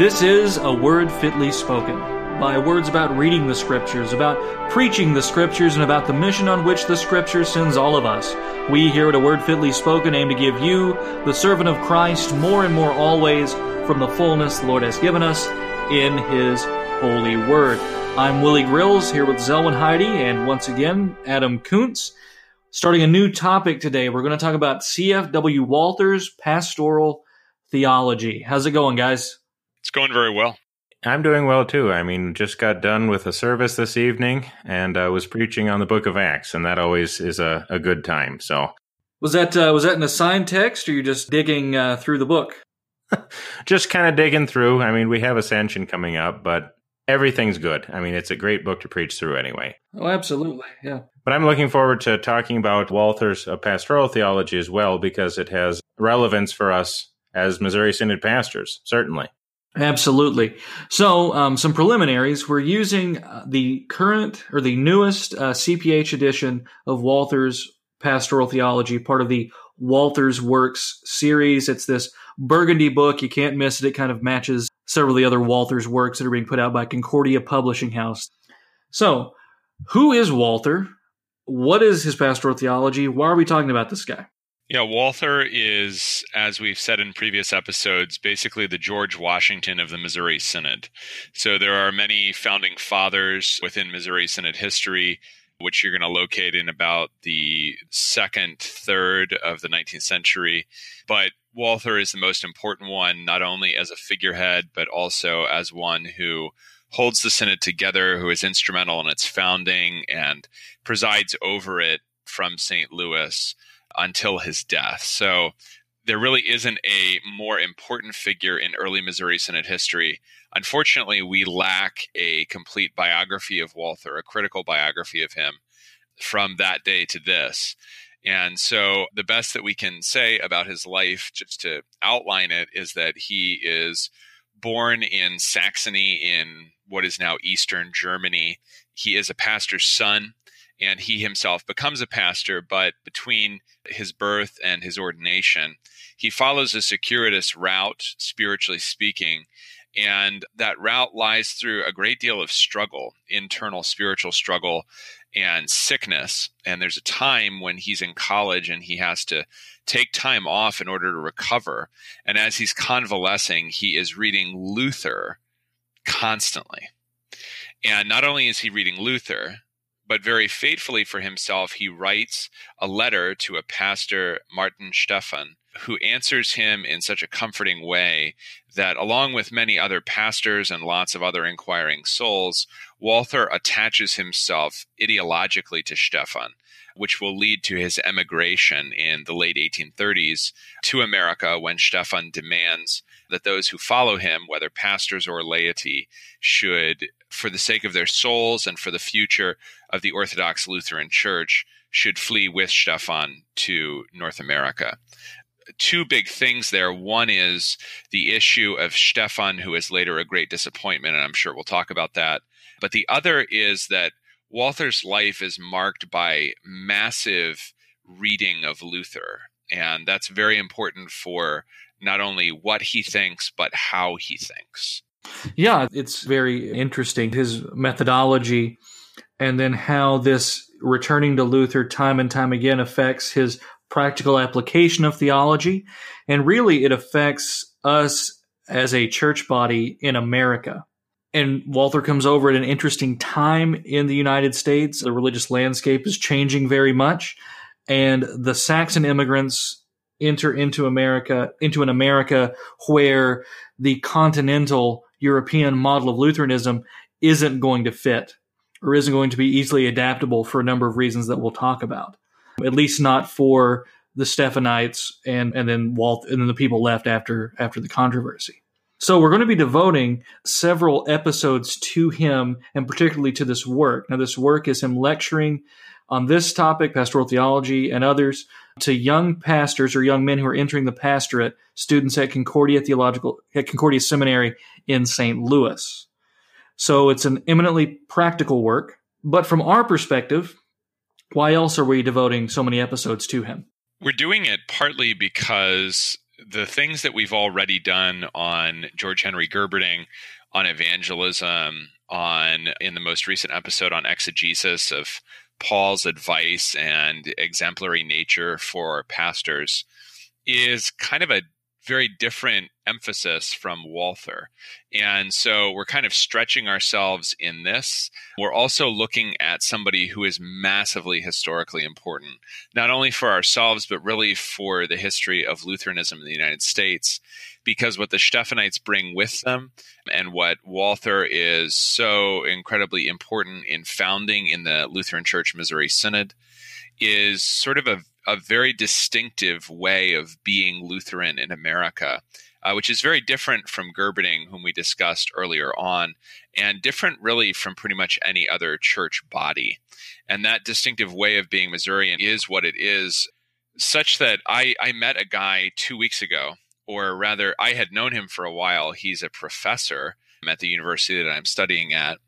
This is a word fitly spoken. By words about reading the scriptures, about preaching the scriptures, and about the mission on which the scripture sends all of us. We here at A Word Fitly Spoken aim to give you, the servant of Christ, more and more always from the fullness the Lord has given us in His holy word. I'm Willie Grills here with Zelwyn Heide and once again Adam Koontz. Starting a new topic today, we're going to talk about CFW Walther's pastoral theology. How's it going, guys? It's going very well. I'm doing well too. I mean, just got done with a service this evening and uh, was preaching on the book of Acts, and that always is a, a good time. So, was that uh, was that an assigned text, or you just digging uh, through the book? just kind of digging through. I mean, we have Ascension coming up, but everything's good. I mean, it's a great book to preach through anyway. Oh, absolutely, yeah. But I'm looking forward to talking about Walther's uh, pastoral theology as well because it has relevance for us as Missouri Synod pastors, certainly. Absolutely. So, um, some preliminaries. We're using uh, the current or the newest uh, CPH edition of Walther's Pastoral Theology, part of the Walther's Works series. It's this burgundy book. You can't miss it. It kind of matches several of the other Walther's works that are being put out by Concordia Publishing House. So, who is Walther? What is his pastoral theology? Why are we talking about this guy? Yeah, Walther is, as we've said in previous episodes, basically the George Washington of the Missouri Synod. So there are many founding fathers within Missouri Synod history, which you're going to locate in about the second third of the 19th century. But Walther is the most important one, not only as a figurehead, but also as one who holds the Synod together, who is instrumental in its founding and presides over it from St. Louis until his death. So there really isn't a more important figure in early Missouri Synod history. Unfortunately, we lack a complete biography of Walther, a critical biography of him from that day to this. And so, the best that we can say about his life, just to outline it, is that he is born in Saxony in what is now Eastern Germany. He is a pastor's son and he himself becomes a pastor, but between his birth and his ordination, he follows a circuitous route, spiritually speaking. And that route lies through a great deal of struggle, internal spiritual struggle and sickness. And there's a time when he's in college and he has to take time off in order to recover. And as he's convalescing, he is reading Luther constantly. And not only is he reading Luther, but very faithfully for himself, he writes a letter to a pastor, Martin Stephan, who answers him in such a comforting way that, along with many other pastors and lots of other inquiring souls, Walther attaches himself ideologically to Stephan, which will lead to his emigration in the late 1830s to America when Stephan demands that those who follow him, whether pastors or laity, should for the sake of their souls and for the future of the Orthodox Lutheran Church, should flee with Stephan to North America. Two big things there. One is the issue of Stephan, who is later a great disappointment, and I'm sure we'll talk about that. But the other is that Walther's life is marked by massive reading of Luther. And that's very important for not only what he thinks, but how he thinks. Yeah, it's very interesting. His methodology and then how this returning to Luther time and time again affects his practical application of theology. And really, it affects us as a church body in America. And Walther comes over at an interesting time in the United States. The religious landscape is changing very much. And the Saxon immigrants enter into America, into an America where the continental European model of Lutheranism isn't going to fit or isn't going to be easily adaptable for a number of reasons that we'll talk about. At least not for the Stephanites and and then Walt and then the people left after after the controversy. So we're going to be devoting several episodes to him and particularly to this work. Now this work is him lecturing on this topic, pastoral theology and others to young pastors or young men who are entering the pastorate, students at Concordia Theological at Concordia Seminary in St. Louis. So it's an eminently practical work. But from our perspective, why else are we devoting so many episodes to him? We're doing it partly because the things that we've already done on George Henry Gerberding, on evangelism, on in the most recent episode on exegesis of Paul's advice and exemplary nature for pastors is kind of a very different emphasis from Walther. And so we're kind of stretching ourselves in this. We're also looking at somebody who is massively historically important, not only for ourselves, but really for the history of Lutheranism in the United States. Because what the Stephanites bring with them and what Walther is so incredibly important in founding in the Lutheran Church Missouri Synod is sort of a a very distinctive way of being Lutheran in America, uh, which is very different from Gerberding, whom we discussed earlier on, and different really from pretty much any other church body. And that distinctive way of being Missourian is what it is, such that I, I met a guy two weeks ago, or rather, I had known him for a while. He's a professor at the university that I'm studying at.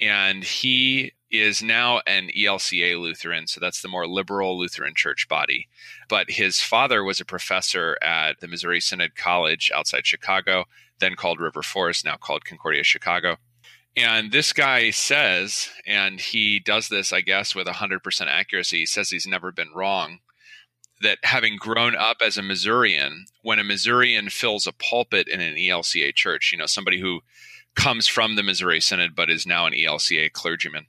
And he is now an ELCA Lutheran, so that's the more liberal Lutheran church body. But his father was a professor at the Missouri Synod College outside Chicago, then called River Forest, now called Concordia Chicago. And this guy says, and he does this, I guess, with 100% accuracy, he says he's never been wrong, that having grown up as a Missourian, when a Missourian fills a pulpit in an ELCA church, you know, somebody who comes from the Missouri Synod but is now an ELCA clergyman,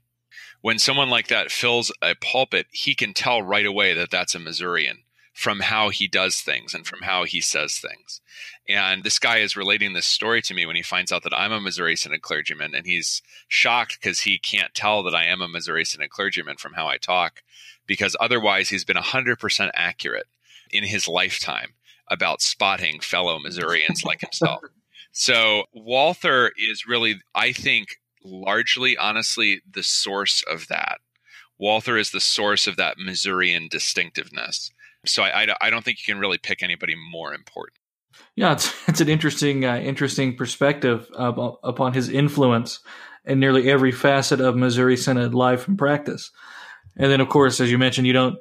when someone like that fills a pulpit, he can tell right away that that's a Missourian from how he does things and from how he says things. And this guy is relating this story to me when he finds out that I'm a Missouri Synod clergyman, and he's shocked because he can't tell that I am a Missouri Synod clergyman from how I talk, because otherwise he's been 100% accurate in his lifetime about spotting fellow Missourians like himself. So Walther is really, I think, largely, honestly, the source of that. Walther is the source of that Missourian distinctiveness. So I, I, I don't think you can really pick anybody more important. Yeah, it's, it's an interesting, uh, interesting perspective uh, upon his influence in nearly every facet of Missouri Synod life and practice. And then, of course, as you mentioned, you don't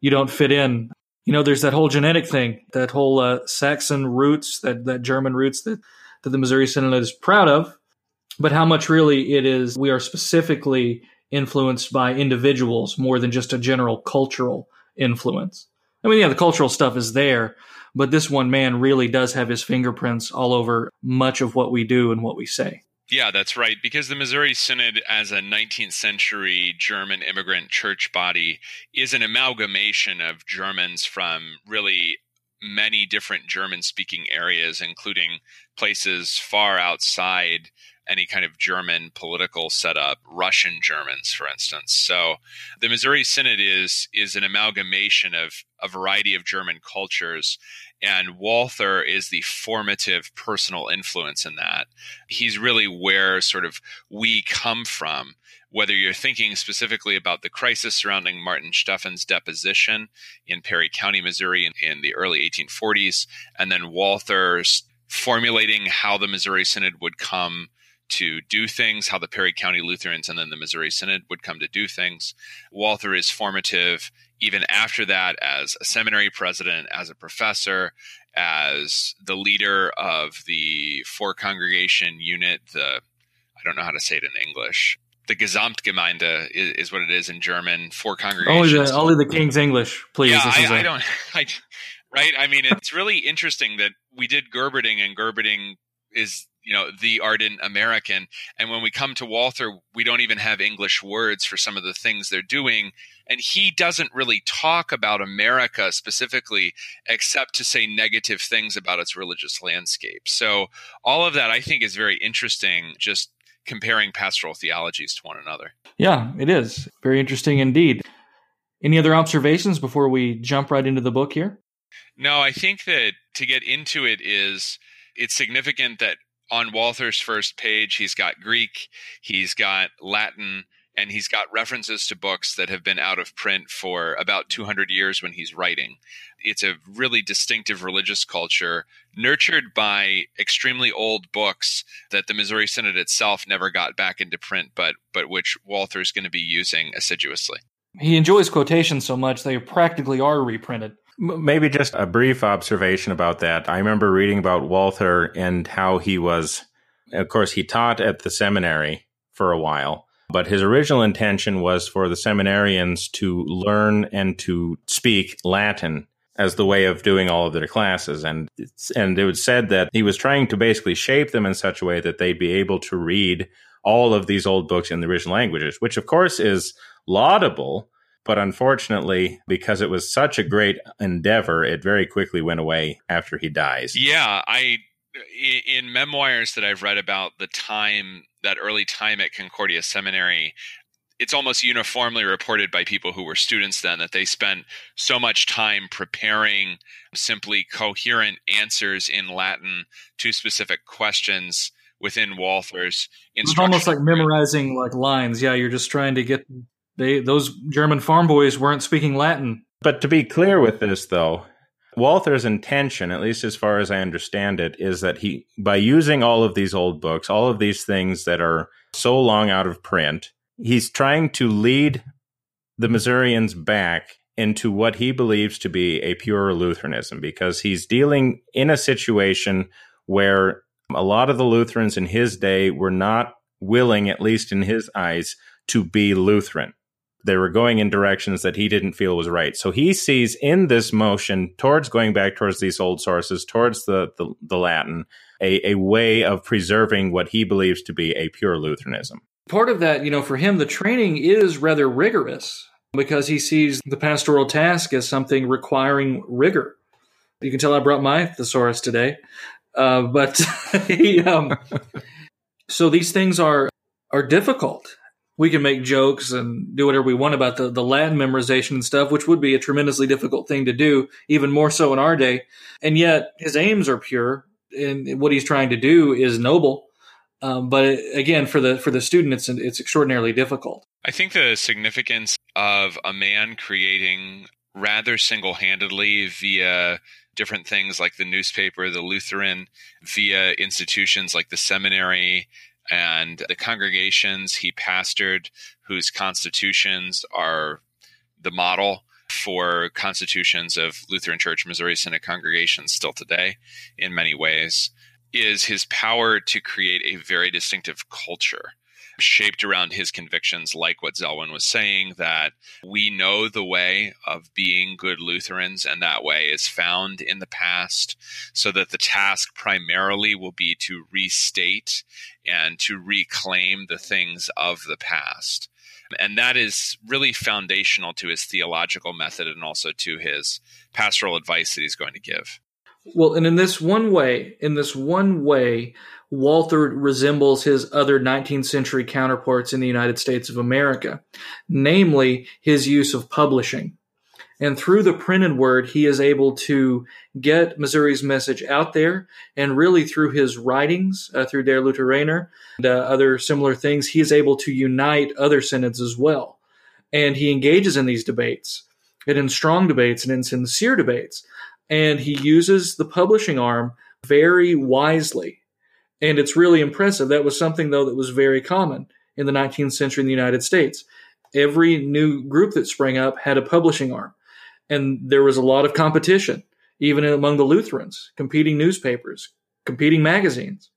you don't fit in. You know, there's that whole genetic thing, that whole uh, Saxon roots, that that German roots that that the Missouri Synod is proud of but how much really it is we are specifically influenced by individuals more than just a general cultural influence. I mean, yeah, the cultural stuff is there, but this one man really does have his fingerprints all over much of what we do and what we say. Yeah, that's right. Because the Missouri Synod, as a 19th century German immigrant church body, is an amalgamation of Germans from really many different German speaking areas, including places far outside any kind of German political setup, Russian Germans, for instance. So the Missouri Synod is is an amalgamation of a variety of German cultures. And Walther is the formative personal influence in that. He's really where sort of we come from whether you're thinking specifically about the crisis surrounding Martin Stephan's deposition in Perry County, Missouri in, in, the early 1840s, and then Walther's formulating how the Missouri Synod would come to do things, how the Perry County Lutherans and then the Missouri Synod would come to do things. Walther is formative even after that as a seminary president, as a professor, as the leader of the four congregation unit, the I don't know how to say it in English. The Gesamtgemeinde is, is what it is in German. Four congregations. Only the, only the King's English, please. Yeah, I, a- I don't. I, right? I mean, it's really interesting that we did Gerberding, and Gerberding is you know the ardent american. And when we come to walther we don't even have english words for some of the things they're doing. And he doesn't really talk about america specifically except to say negative things about its religious landscape. So all of that i think is very interesting just comparing pastoral theologies to one another. Yeah it is. Very interesting indeed. Any other observations before we jump right into the book here? No i think that to get into it is it's significant that on Walther's first page, he's got Greek, he's got Latin, and he's got references to books that have been out of print for about 200 years when he's writing. It's a really distinctive religious culture nurtured by extremely old books that the Missouri Synod itself never got back into print, but but which Walther's going to be using assiduously. He enjoys quotations so much they practically are reprinted. Maybe just a brief observation about that. I remember reading about Walther and how he was, of course, he taught at the seminary for a while, but his original intention was for the seminarians to learn and to speak Latin as the way of doing all of their classes. And and it was said that he was trying to basically shape them in such a way that they'd be able to read all of these old books in the original languages, which of course is laudable. But unfortunately, because it was such a great endeavor, it very quickly went away after he dies. Yeah, I in memoirs that I've read about the time that early time at Concordia Seminary, it's almost uniformly reported by people who were students then that they spent so much time preparing simply coherent answers in Latin to specific questions within Walther's. It's almost like memorizing like lines. Yeah, you're just trying to get they those German farm boys weren't speaking Latin. But to be clear with this though, Walther's intention, at least as far as I understand it, is that he by using all of these old books, all of these things that are so long out of print, he's trying to lead the Missourians back into what he believes to be a pure Lutheranism because he's dealing in a situation where a lot of the Lutherans in his day were not willing, at least in his eyes, to be Lutheran. They were going in directions that he didn't feel was right. So he sees in this motion towards going back towards these old sources, towards the, the, the Latin, a, a way of preserving what he believes to be a pure Lutheranism part of that, you know, for him, the training is rather rigorous because he sees the pastoral task as something requiring rigor. You can tell I brought my thesaurus today, uh, but he, um, so these things are are difficult. We can make jokes and do whatever we want about the, the Latin memorization and stuff, which would be a tremendously difficult thing to do, even more so in our day. And yet his aims are pure and what he's trying to do is noble um, but again, for the for the student, it's it's extraordinarily difficult. I think the significance of a man creating rather single-handedly via different things like the newspaper, the Lutheran, via institutions like the seminary and the congregations he pastored, whose constitutions are the model for constitutions of Lutheran Church Missouri Synod congregations still today in many ways is his power to create a very distinctive culture shaped around his convictions, like what Zelwyn was saying, that we know the way of being good Lutherans, and that way is found in the past, so that the task primarily will be to restate and to reclaim the things of the past. And that is really foundational to his theological method and also to his pastoral advice that he's going to give. Well, and in this one way, in this one way, Walther resembles his other 19th century counterparts in the United States of America, namely his use of publishing. And through the printed word, he is able to get Missouri's message out there. And really, through his writings, uh, through Der Lutheraner and uh, other similar things, he is able to unite other synods as well. And he engages in these debates, and in strong debates and in sincere debates and he uses the publishing arm very wisely. And it's really impressive. That was something, though, that was very common in the 19th century in the United States. Every new group that sprang up had a publishing arm, and there was a lot of competition, even among the Lutherans, competing newspapers, competing magazines.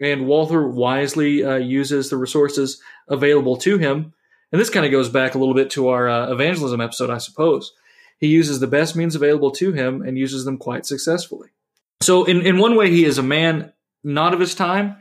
And Walther wisely uh, uses the resources available to him. And this kind of goes back a little bit to our uh, evangelism episode, I suppose he uses the best means available to him and uses them quite successfully. So, in, in one way, he is a man not of his time.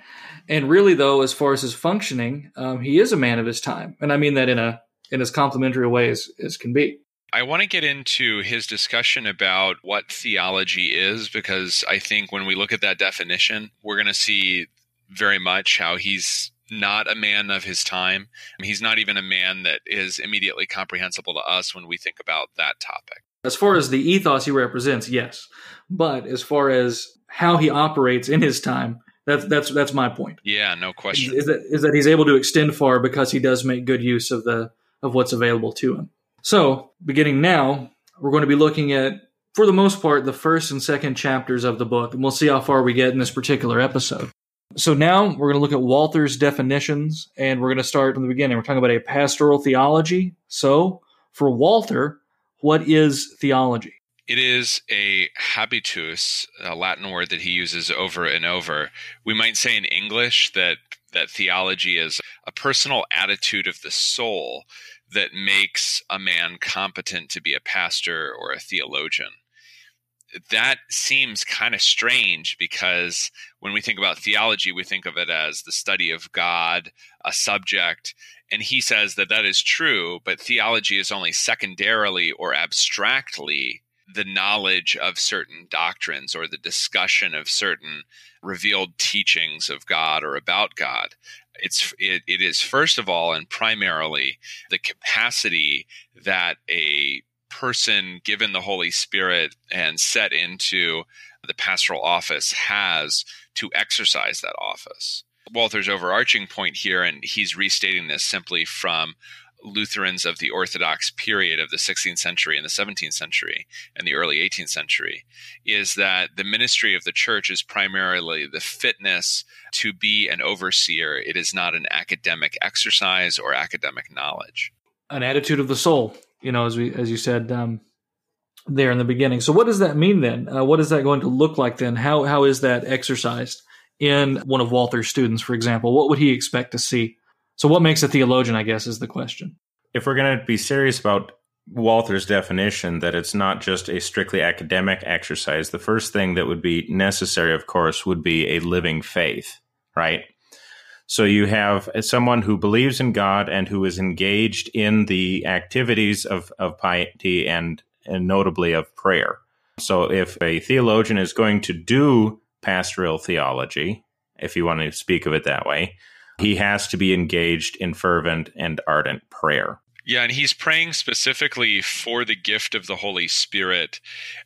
And really, though, as far as his functioning, um, he is a man of his time. And I mean that in a in as complimentary a way as, as can be. I want to get into his discussion about what theology is because I think when we look at that definition, we're going to see very much how he's not a man of his time. He's not even a man that is immediately comprehensible to us when we think about that topic. As far as the ethos he represents, yes. But as far as how he operates in his time, that's that's that's my point. Yeah, no question. Is that is that he's able to extend far because he does make good use of the of what's available to him. So, beginning now, we're going to be looking at for the most part the first and second chapters of the book, and we'll see how far we get in this particular episode. So now we're going to look at Walther's definitions, and we're going to start from the beginning. We're talking about a pastoral theology. So, for Walther, what is theology? It is a habitus, a Latin word that he uses over and over. We might say in English that that theology is a personal attitude of the soul that makes a man competent to be a pastor or a theologian. That seems kind of strange because when we think about theology, we think of it as the study of God, a subject, and he says that that is true, but theology is only secondarily or abstractly the knowledge of certain doctrines or the discussion of certain revealed teachings of God or about God. It's it, it is first of all and primarily the capacity that a person given the Holy Spirit and set into the pastoral office has to exercise that office. Walther's overarching point here, and he's restating this simply from Lutherans of the Orthodox period of the 16th century and the 17th century and the early 18th century is that the ministry of the church is primarily the fitness to be an overseer. It is not an academic exercise or academic knowledge. An attitude of the soul, you know, as we as you said um, there in the beginning. So, what does that mean then? Uh, what is that going to look like then? How how is that exercised in one of Walther's students, for example? What would he expect to see? So, what makes a theologian, I guess, is the question. If we're going to be serious about Walther's definition that it's not just a strictly academic exercise, the first thing that would be necessary, of course, would be a living faith, right? So you have someone who believes in God and who is engaged in the activities of, of piety and, and notably of prayer. So if a theologian is going to do pastoral theology, if you want to speak of it that way, he has to be engaged in fervent and ardent prayer. Yeah, and he's praying specifically for the gift of the Holy Spirit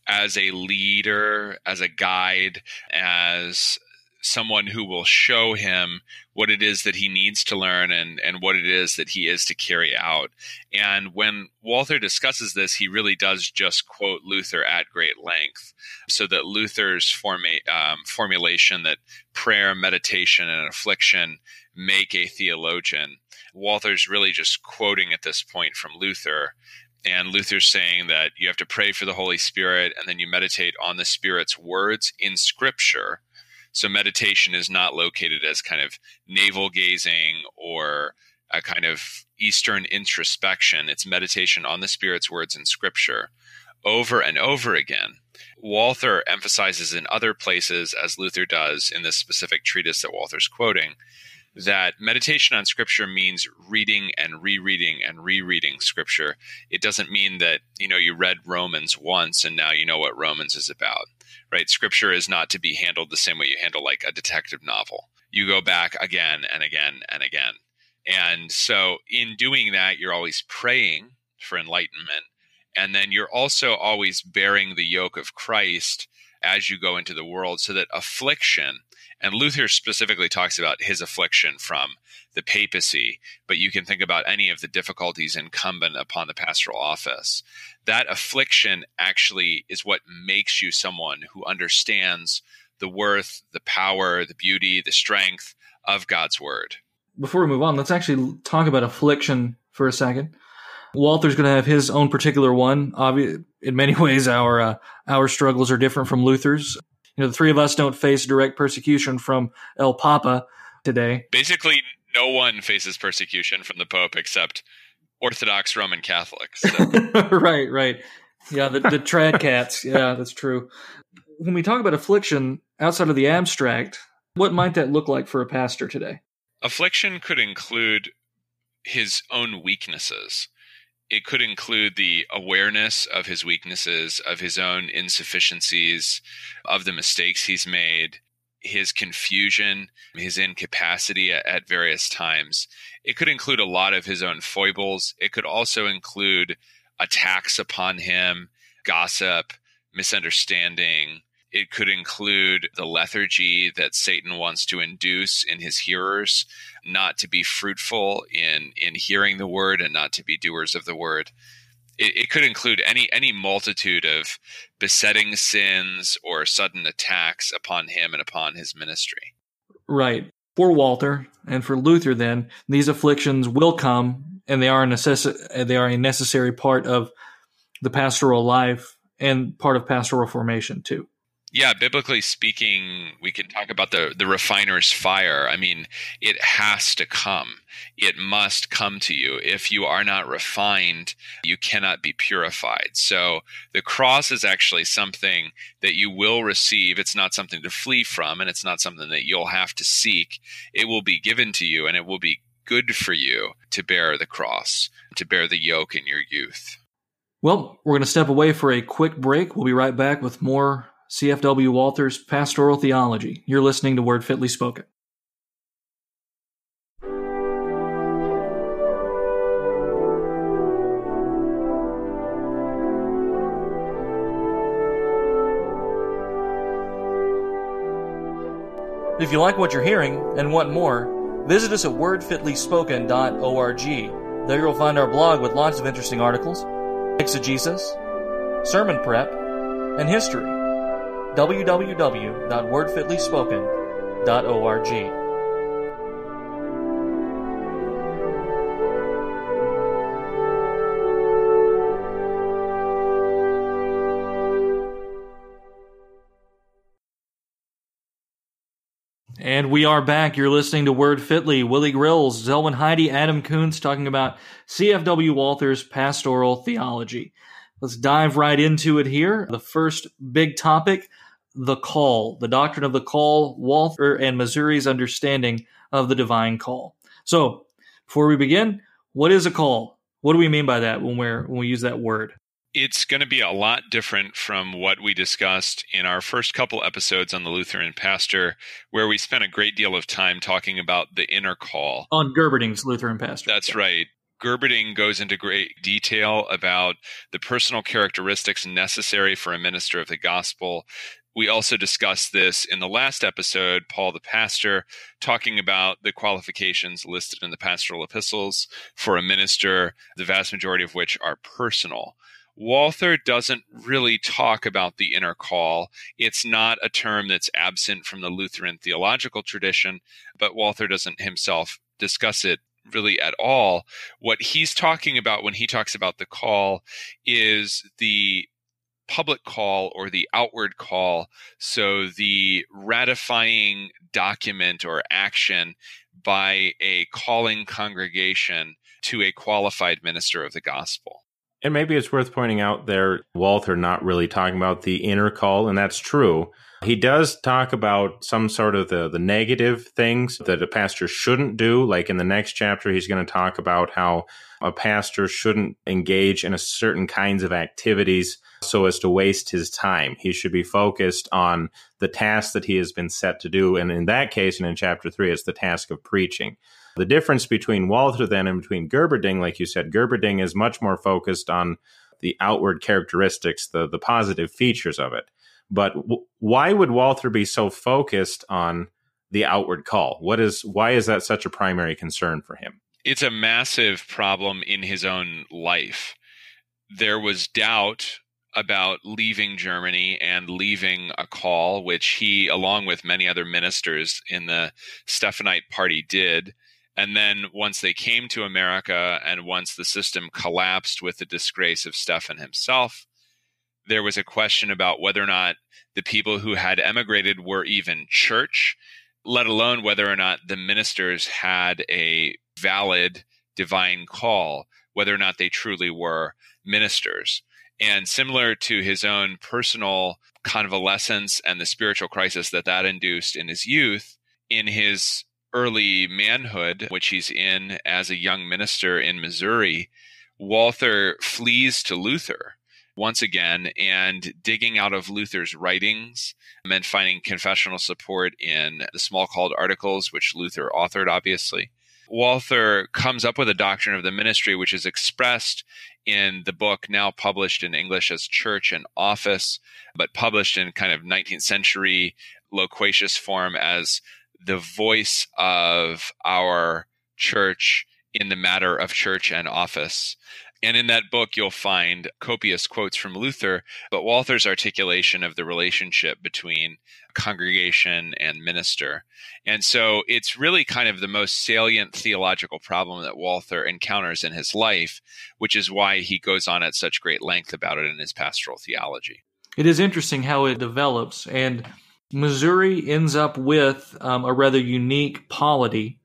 as a leader, as a guide, as someone who will show him what it is that he needs to learn and, and what it is that he is to carry out. And when Walther discusses this, he really does just quote Luther at great length, so that Luther's um, formulation that prayer, meditation, and affliction make a theologian. Walther's really just quoting at this point from Luther. And Luther's saying that you have to pray for the Holy Spirit and then you meditate on the Spirit's words in Scripture. So meditation is not located as kind of navel gazing or a kind of Eastern introspection. It's meditation on the Spirit's words in Scripture over and over again. Walther emphasizes in other places, as Luther does in this specific treatise that Walther's quoting, that meditation on scripture means reading and rereading and rereading scripture. It doesn't mean that, you know, you read Romans once and now you know what Romans is about, right? Scripture is not to be handled the same way you handle like a detective novel. You go back again and again and again. And so in doing that, you're always praying for enlightenment. And then you're also always bearing the yoke of Christ as you go into the world so that affliction and Luther specifically talks about his affliction from the papacy, but you can think about any of the difficulties incumbent upon the pastoral office. That affliction actually is what makes you someone who understands the worth, the power, the beauty, the strength of God's word. Before we move on, let's actually talk about affliction for a second. Walther's going to have his own particular one. Obviously, in many ways, our uh, our struggles are different from Luther's you know, the three of us don't face direct persecution from El Papa today. Basically, no one faces persecution from the Pope except Orthodox Roman Catholics. So. right, right. Yeah, the, the trad cats. Yeah, that's true. When we talk about affliction outside of the abstract, what might that look like for a pastor today? Affliction could include his own weaknesses it could include the awareness of his weaknesses, of his own insufficiencies, of the mistakes he's made, his confusion, his incapacity at, various times. It could include a lot of his own foibles. It could also include attacks upon him, gossip, misunderstanding, it could include the lethargy that Satan wants to induce in his hearers, not to be fruitful in in hearing the word and not to be doers of the word. It, it could include any any multitude of besetting sins or sudden attacks upon him and upon his ministry. Right. For Walther and for Luther, then these afflictions will come, and they are a necess- they are a necessary part of the pastoral life and part of pastoral formation too. Yeah, biblically speaking, we can talk about the the refiner's fire. I mean, it has to come. It must come to you. If you are not refined, you cannot be purified. So the cross is actually something that you will receive. It's not something to flee from, and it's not something that you'll have to seek. It will be given to you, and it will be good for you to bear the cross, to bear the yoke in your youth. Well, we're going to step away for a quick break. We'll be right back with more CFW Walther's Pastoral Theology. You're listening to Word Fitly Spoken. If you like what you're hearing and want more, visit us at wordfitlyspoken.org. There you'll find our blog with lots of interesting articles, exegesis, sermon prep, and history www.wordfitlyspoken.org. And we are back. You're listening to Word Fitly. Willie Grills, Zelwyn Heide, Adam Koontz talking about CFW Walther's pastoral theology. Let's dive right into it here. The first big topic the call, the doctrine of the call, Walther and Missouri's understanding of the divine call. So, before we begin, what is a call? What do we mean by that when we're when we use that word? It's going to be a lot different from what we discussed in our first couple episodes on the Lutheran pastor, where we spent a great deal of time talking about the inner call. On Gerberding's Lutheran pastor. That's yeah. right. Gerberding goes into great detail about the personal characteristics necessary for a minister of the gospel, we also discussed this in the last episode, Paul the Pastor, talking about the qualifications listed in the pastoral epistles for a minister, the vast majority of which are personal. Walther doesn't really talk about the inner call. It's not a term that's absent from the Lutheran theological tradition, but Walther doesn't himself discuss it really at all. What he's talking about when he talks about the call is the public call or the outward call. So the ratifying document or action by a calling congregation to a qualified minister of the gospel. And maybe it's worth pointing out there, Walther not really talking about the inner call, and that's true. He does talk about some sort of the, the negative things that a pastor shouldn't do. Like in the next chapter, he's going to talk about how a pastor shouldn't engage in a certain kinds of activities so as to waste his time. He should be focused on the task that he has been set to do. And in that case, and in chapter three, it's the task of preaching. The difference between Walther then and between Gerberding, like you said, Gerberding is much more focused on the outward characteristics, the, the positive features of it. But w- why would Walther be so focused on the outward call? What is why is that such a primary concern for him? It's a massive problem in his own life. There was doubt about leaving Germany and leaving a call, which he, along with many other ministers in the Stephanite party, did. And then once they came to America and once the system collapsed with the disgrace of Stephan himself, there was a question about whether or not the people who had emigrated were even church, let alone whether or not the ministers had a valid divine call, whether or not they truly were ministers. And similar to his own personal convalescence and the spiritual crisis that that induced in his youth, in his early manhood, which he's in as a young minister in Missouri, Walther flees to Luther once again and digging out of Luther's writings and finding confessional support in the Smalcald articles, which Luther authored, obviously. Walther comes up with a doctrine of the ministry, which is expressed in the book now published in English as Church and Office, but published in kind of 19th century loquacious form as the voice of our church in the matter of church and office. And in that book, you'll find copious quotes from Luther, but Walther's articulation of the relationship between congregation and minister. And so it's really kind of the most salient theological problem that Walther encounters in his life, which is why he goes on at such great length about it in his pastoral theology. It is interesting how it develops. And Missouri ends up with um, a rather unique polity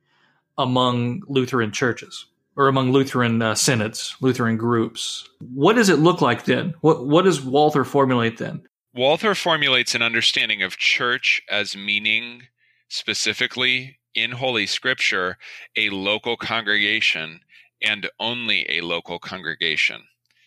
among Lutheran churches or among Lutheran uh, synods, Lutheran groups. What does it look like then? What what does Walther formulate then? Walther formulates an understanding of church as meaning specifically in Holy Scripture a local congregation and only a local congregation,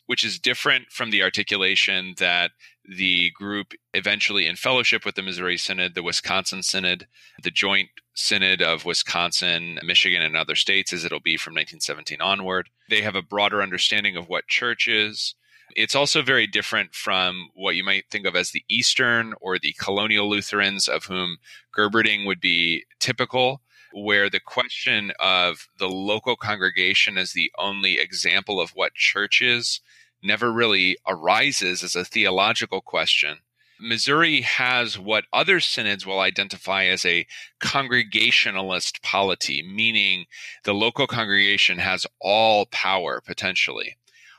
which is different from the articulation that the group eventually in fellowship with the Missouri Synod, the Wisconsin Synod, the Joint Synod of Wisconsin, Michigan, and other states, as it'll be from 1917 onward. They have a broader understanding of what church is. It's also very different from what you might think of as the Eastern or the colonial Lutherans, of whom Gerberding would be typical, where the question of the local congregation as the only example of what church is never really arises as a theological question. Missouri has what other synods will identify as a congregationalist polity, meaning the local congregation has all power potentially.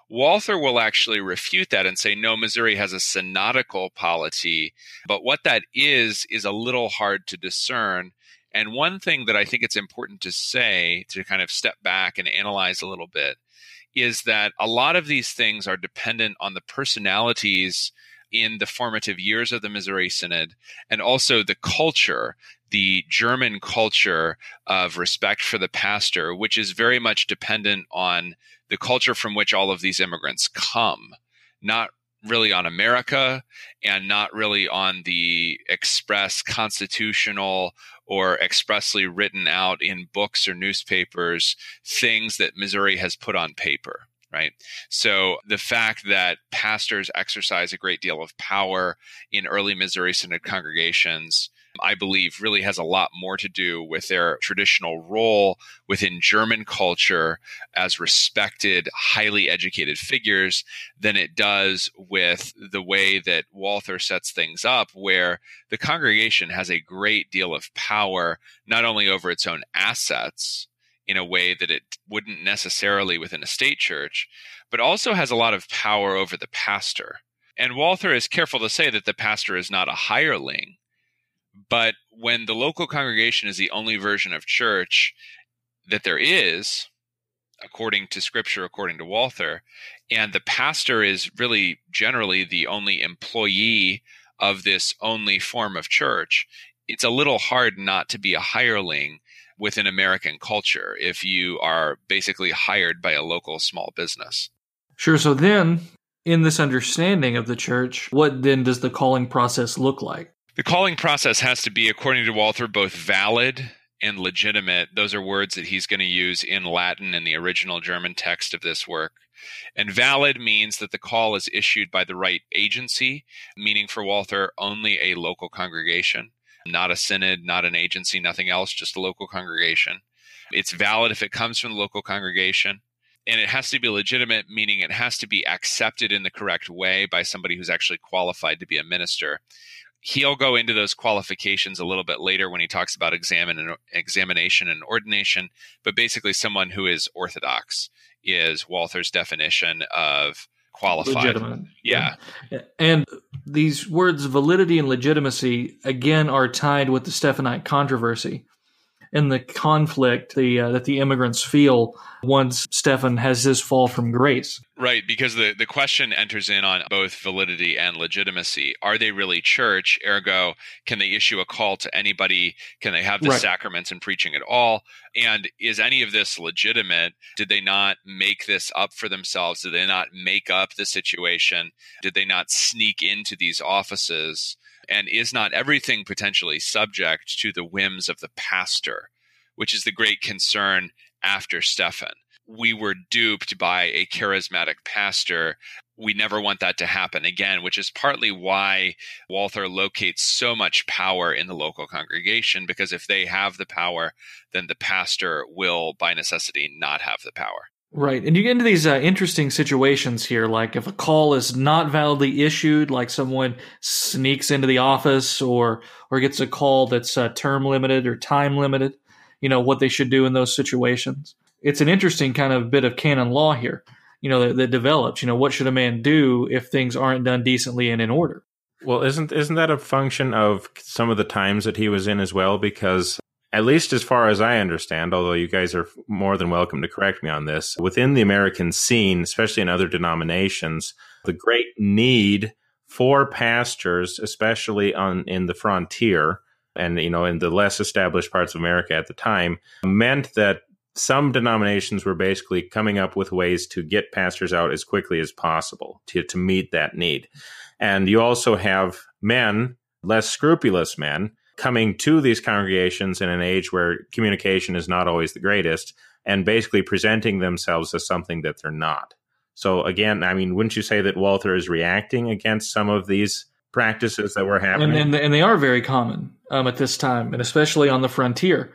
Walther will actually refute that and say, no, Missouri has a synodical polity. But what that is, is a little hard to discern. And one thing that I think it's important to say to kind of step back and analyze a little bit is that a lot of these things are dependent on the personalities in the formative years of the Missouri Synod and also the culture, the German culture of respect for the pastor, which is very much dependent on the culture from which all of these immigrants come, not really on America and not really on the express constitutional or expressly written out in books or newspapers things that Missouri has put on paper. Right. So the fact that pastors exercise a great deal of power in early Missouri Synod congregations I believe really has a lot more to do with their traditional role within German culture as respected, highly educated figures than it does with the way that Walther sets things up, where the congregation has a great deal of power, not only over its own assets in a way that it wouldn't necessarily within a state church, but also has a lot of power over the pastor. And Walther is careful to say that the pastor is not a hireling but when the local congregation is the only version of church that there is, according to scripture, according to Walther, and the pastor is really generally the only employee of this only form of church, it's a little hard not to be a hireling within American culture if you are basically hired by a local small business. Sure. So then, in this understanding of the church, what then does the calling process look like? The calling process has to be, according to Walther, both valid and legitimate. Those are words that he's going to use in Latin in the original German text of this work. And valid means that the call is issued by the right agency, meaning for Walther, only a local congregation, not a synod, not an agency, nothing else, just a local congregation. It's valid if it comes from the local congregation. And it has to be legitimate, meaning it has to be accepted in the correct way by somebody who's actually qualified to be a minister he'll go into those qualifications a little bit later when he talks about examine examination and ordination. But basically, someone who is orthodox is Walther's definition of qualified. Legitimate. Yeah. And these words, validity and legitimacy, again, are tied with the Stephanite controversy and the conflict the, uh, that the immigrants feel once Stephan has his fall from grace. Right, because the, the question enters in on both validity and legitimacy. Are they really church? Ergo, can they issue a call to anybody? Can they have the right. sacraments and preaching at all? And is any of this legitimate? Did they not make this up for themselves? Did they not make up the situation? Did they not sneak into these offices? And is not everything potentially subject to the whims of the pastor, which is the great concern after Stephan? We were duped by a charismatic pastor. We never want that to happen again, which is partly why Walther locates so much power in the local congregation, because if they have the power, then the pastor will, by necessity, not have the power. Right. And you get into these uh, interesting situations here. Like if a call is not validly issued, like someone sneaks into the office or, or gets a call that's uh, term limited or time limited, you know, what they should do in those situations. It's an interesting kind of bit of canon law here, you know, that, that develops, you know, what should a man do if things aren't done decently and in order? Well, isn't isn't that a function of some of the times that he was in as well? Because at least as far as I understand, although you guys are more than welcome to correct me on this, within the American scene, especially in other denominations, the great need for pastors, especially on in the frontier and you know in the less established parts of America at the time, meant that some denominations were basically coming up with ways to get pastors out as quickly as possible to, to meet that need. And you also have men, less scrupulous men, coming to these congregations in an age where communication is not always the greatest and basically presenting themselves as something that they're not. So again, I mean, wouldn't you say that Walther is reacting against some of these practices that were happening? And, and, and they are very common um, at this time, and especially on the frontier.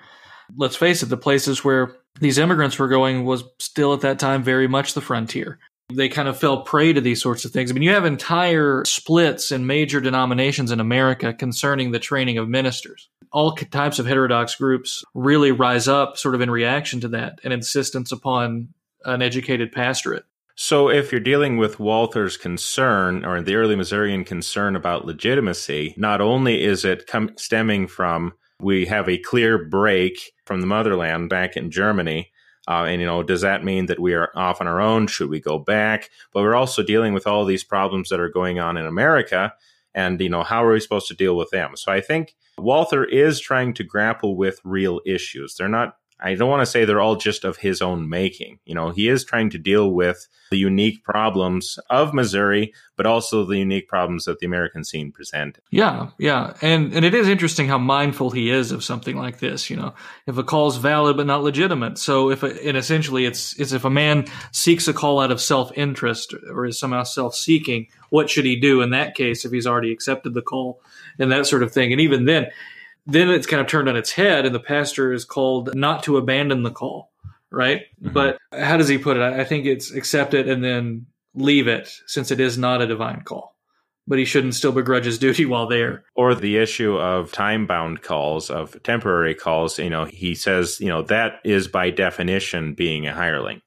Let's face it, the places where these immigrants were going was still at that time very much the frontier they kind of fell prey to these sorts of things. I mean, you have entire splits in major denominations in America concerning the training of ministers. All types of heterodox groups really rise up sort of in reaction to that and insistence upon an educated pastorate. So, if you're dealing with Walther's concern or the early Missourian concern about legitimacy, not only is it com- stemming from we have a clear break from the motherland back in Germany, uh, and, you know, does that mean that we are off on our own? Should we go back? But we're also dealing with all these problems that are going on in America. And, you know, how are we supposed to deal with them? So I think Walther is trying to grapple with real issues. They're not I don't want to say they're all just of his own making. You know, he is trying to deal with the unique problems of Missouri, but also the unique problems that the American scene presented. Yeah, yeah. And and it is interesting how mindful he is of something like this, you know. If a call is valid but not legitimate. So if a, and essentially it's it's if a man seeks a call out of self-interest or is somehow self-seeking, what should he do in that case if he's already accepted the call and that sort of thing. And even then then it's kind of turned on its head, and the pastor is called not to abandon the call, right? Mm-hmm. But how does he put it? I think it's accept it and then leave it, since it is not a divine call. But he shouldn't still begrudge his duty while there. Or the issue of time bound calls, of temporary calls, you know, he says, you know, that is by definition being a hireling.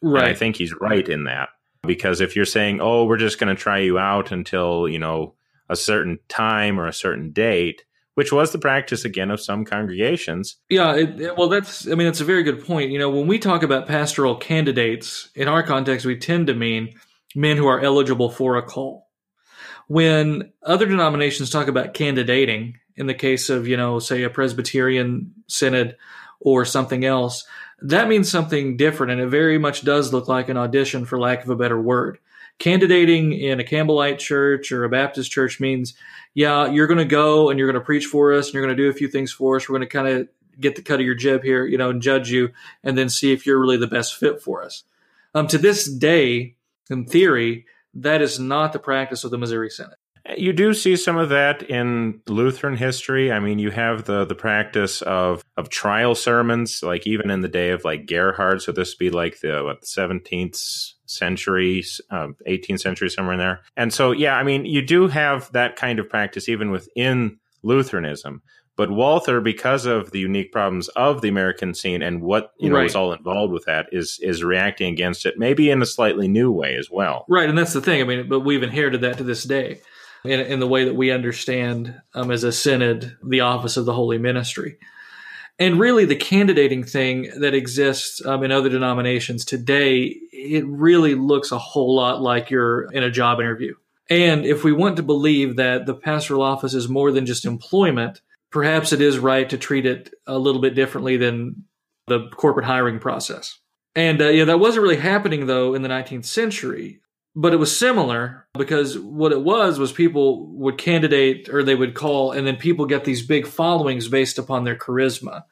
Right. And I think he's right in that. Because if you're saying, oh, we're just going to try you out until, you know, a certain time or a certain date, which was the practice again of some congregations. Yeah, it, it, well, that's I mean that's a very good point. You know, when we talk about pastoral candidates in our context, we tend to mean men who are eligible for a call. When other denominations talk about candidating, in the case of you know, say a Presbyterian synod or something else, that means something different, and it very much does look like an audition, for lack of a better word candidating in a Campbellite church or a Baptist church means, yeah, you're going to go and you're going to preach for us and you're going to do a few things for us. We're going to kind of get the cut of your jib here, you know, and judge you and then see if you're really the best fit for us. Um, to this day, in theory, that is not the practice of the Missouri Synod. You do see some of that in Lutheran history. I mean, you have the the practice of of trial sermons, like even in the day of like Gerhard. So this would be like the what seventeenth century, uh, 18th century, somewhere in there. And so, yeah, I mean, you do have that kind of practice even within Lutheranism. But Walther, because of the unique problems of the American scene and what you know right. is all involved with that, is is reacting against it, maybe in a slightly new way as well. Right, and that's the thing. I mean, but we've inherited that to this day, in, in the way that we understand um, as a synod the office of the holy ministry and really the candidating thing that exists um, in other denominations today it really looks a whole lot like you're in a job interview. And if we want to believe that the pastoral office is more than just employment perhaps it is right to treat it a little bit differently than the corporate hiring process. And uh, yeah that wasn't really happening though in the 19th century but it was similar because what it was was people would candidate or they would call and then people get these big followings based upon their charisma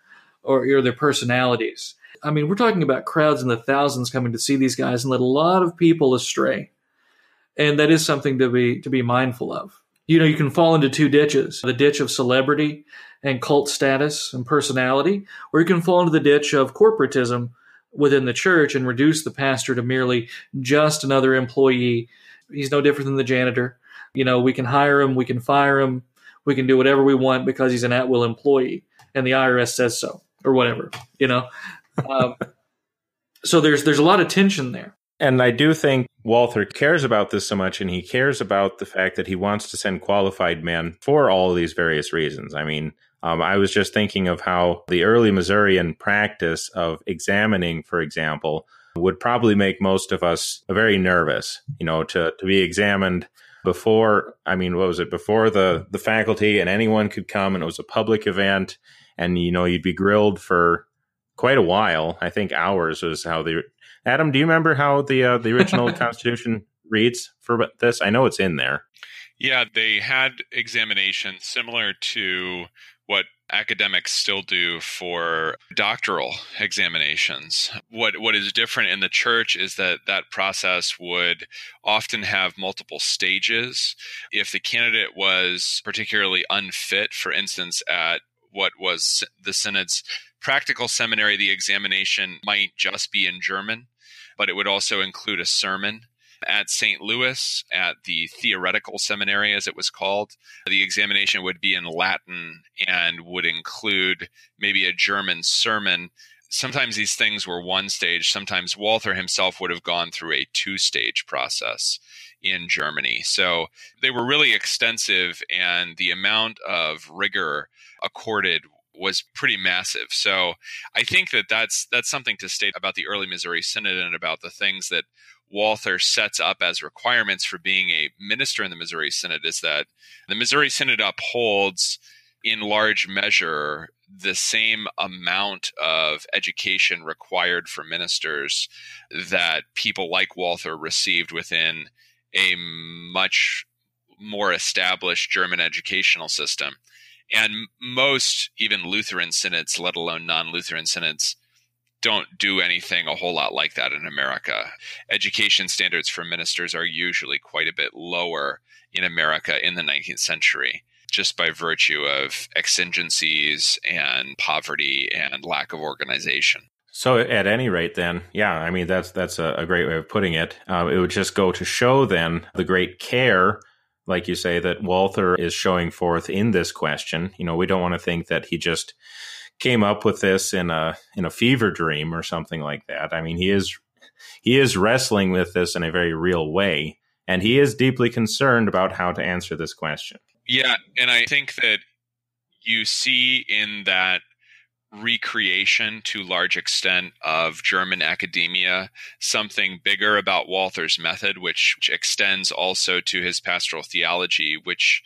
or, or their personalities. I mean we're talking about crowds in the thousands coming to see these guys and let a lot of people astray. And that is something to be to be mindful of. You know you can fall into two ditches the ditch of celebrity and cult status and personality or you can fall into the ditch of corporatism within the church and reduce the pastor to merely just another employee. He's no different than the janitor. You know, we can hire him, we can fire him, we can do whatever we want because he's an at will employee and the IRS says so or whatever, you know. Um, so there's there's a lot of tension there. And I do think Walther cares about this so much, and he cares about the fact that he wants to send qualified men for all these various reasons. I mean, um, I was just thinking of how the early Missourian practice of examining, for example, would probably make most of us very nervous, you know, to, to be examined before, I mean, what was it, before the, the faculty and anyone could come and it was a public event and, you know, you'd be grilled for quite a while. I think hours was how the, Adam, do you remember how the, uh, the original Constitution reads for this? I know it's in there. Yeah, they had examinations similar to what academics still do for doctoral examinations. What what is different in the church is that that process would often have multiple stages. If the candidate was particularly unfit, for instance, at what was the synod's practical seminary, the examination might just be in German, but it would also include a sermon at St. Louis at the theoretical seminary, as it was called. The examination would be in Latin and would include maybe a German sermon. Sometimes these things were one stage. Sometimes Walther himself would have gone through a two stage process in Germany. So they were really extensive, and the amount of rigor accorded was pretty massive. So I think that that's that's something to state about the early Missouri Synod and about the things that Walther sets up as requirements for being a minister in the Missouri Synod is that the Missouri Synod upholds in large measure the same amount of education required for ministers that people like Walther received within a much more established German educational system. And most, even Lutheran synods, let alone non Lutheran synods, don't do anything a whole lot like that in America. Education standards for ministers are usually quite a bit lower in America in the 19th century, just by virtue of exigencies and poverty and lack of organization. So, at any rate, then, yeah, I mean that's that's a, great way of putting it. Uh, it would just go to show then the great care like you say, that Walther is showing forth in this question. You know, we don't want to think that he just came up with this in a in a fever dream or something like that. I mean, he is he is wrestling with this in a very real way, and he is deeply concerned about how to answer this question. Yeah, and I think that you see in that recreation to large extent of German academia, something bigger about Walther's method, which, which, extends also to his pastoral theology, which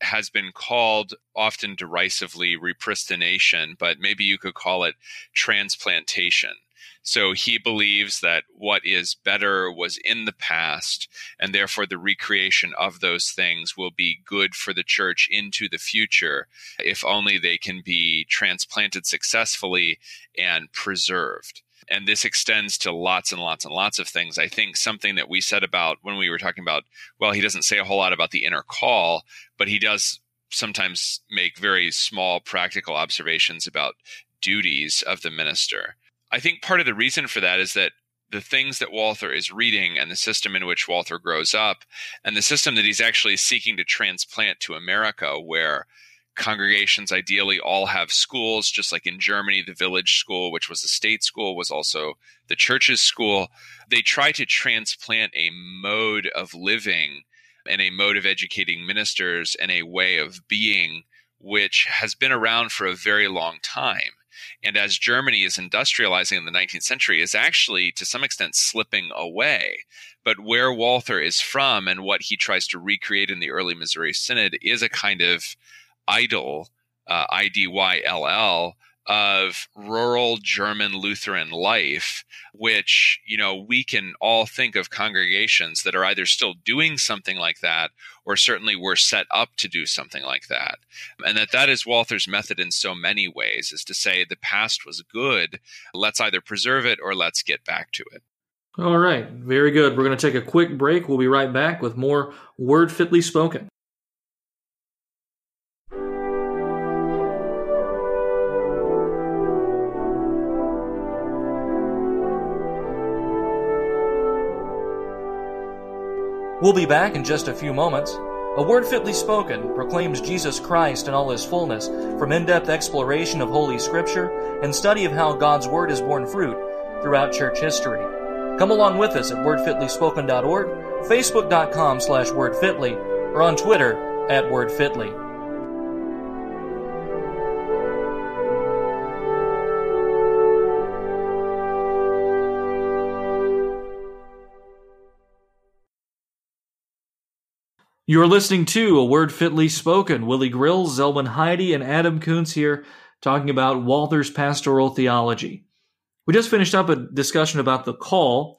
has been called often derisively repristination, but maybe you could call it transplantation. So he believes that what is better was in the past, and therefore the recreation of those things will be good for the church into the future if only they can be transplanted successfully and preserved and this extends to lots and lots and lots of things. I think something that we said about when we were talking about, well, he doesn't say a whole lot about the inner call, but he does sometimes make very small practical observations about duties of the minister. I think part of the reason for that is that the things that Walther is reading and the system in which Walther grows up and the system that he's actually seeking to transplant to America, where congregations ideally all have schools, just like in Germany, the village school, which was a state school, was also the church's school. They try to transplant a mode of living and a mode of educating ministers and a way of being which has been around for a very long time and as Germany is industrializing in the 19th century, is actually to some extent slipping away. But where Walther is from and what he tries to recreate in the early Missouri Synod is a kind of idyll, uh, I D Y L L, of rural German Lutheran life, which, you know, we can all think of congregations that are either still doing something like that or certainly were set up to do something like that. And that that is Walther's method in so many ways is to say the past was good, let's either preserve it or let's get back to it. All right, very good. We're going to take a quick break. We'll be right back with more Word Fitly Spoken. We'll be back in just a few moments. A Word Fitly Spoken proclaims Jesus Christ in all his fullness, from in depth exploration of Holy Scripture and study of how God's Word has borne fruit throughout church history. Come along with us at wordfitlyspoken.org, facebook.com slash wordfitly, or on Twitter at wordfitly. You're listening to A Word Fitly Spoken. Willie Grills, Zelwyn Heide, and Adam Koontz here talking about Walther's pastoral theology. We just finished up a discussion about the call,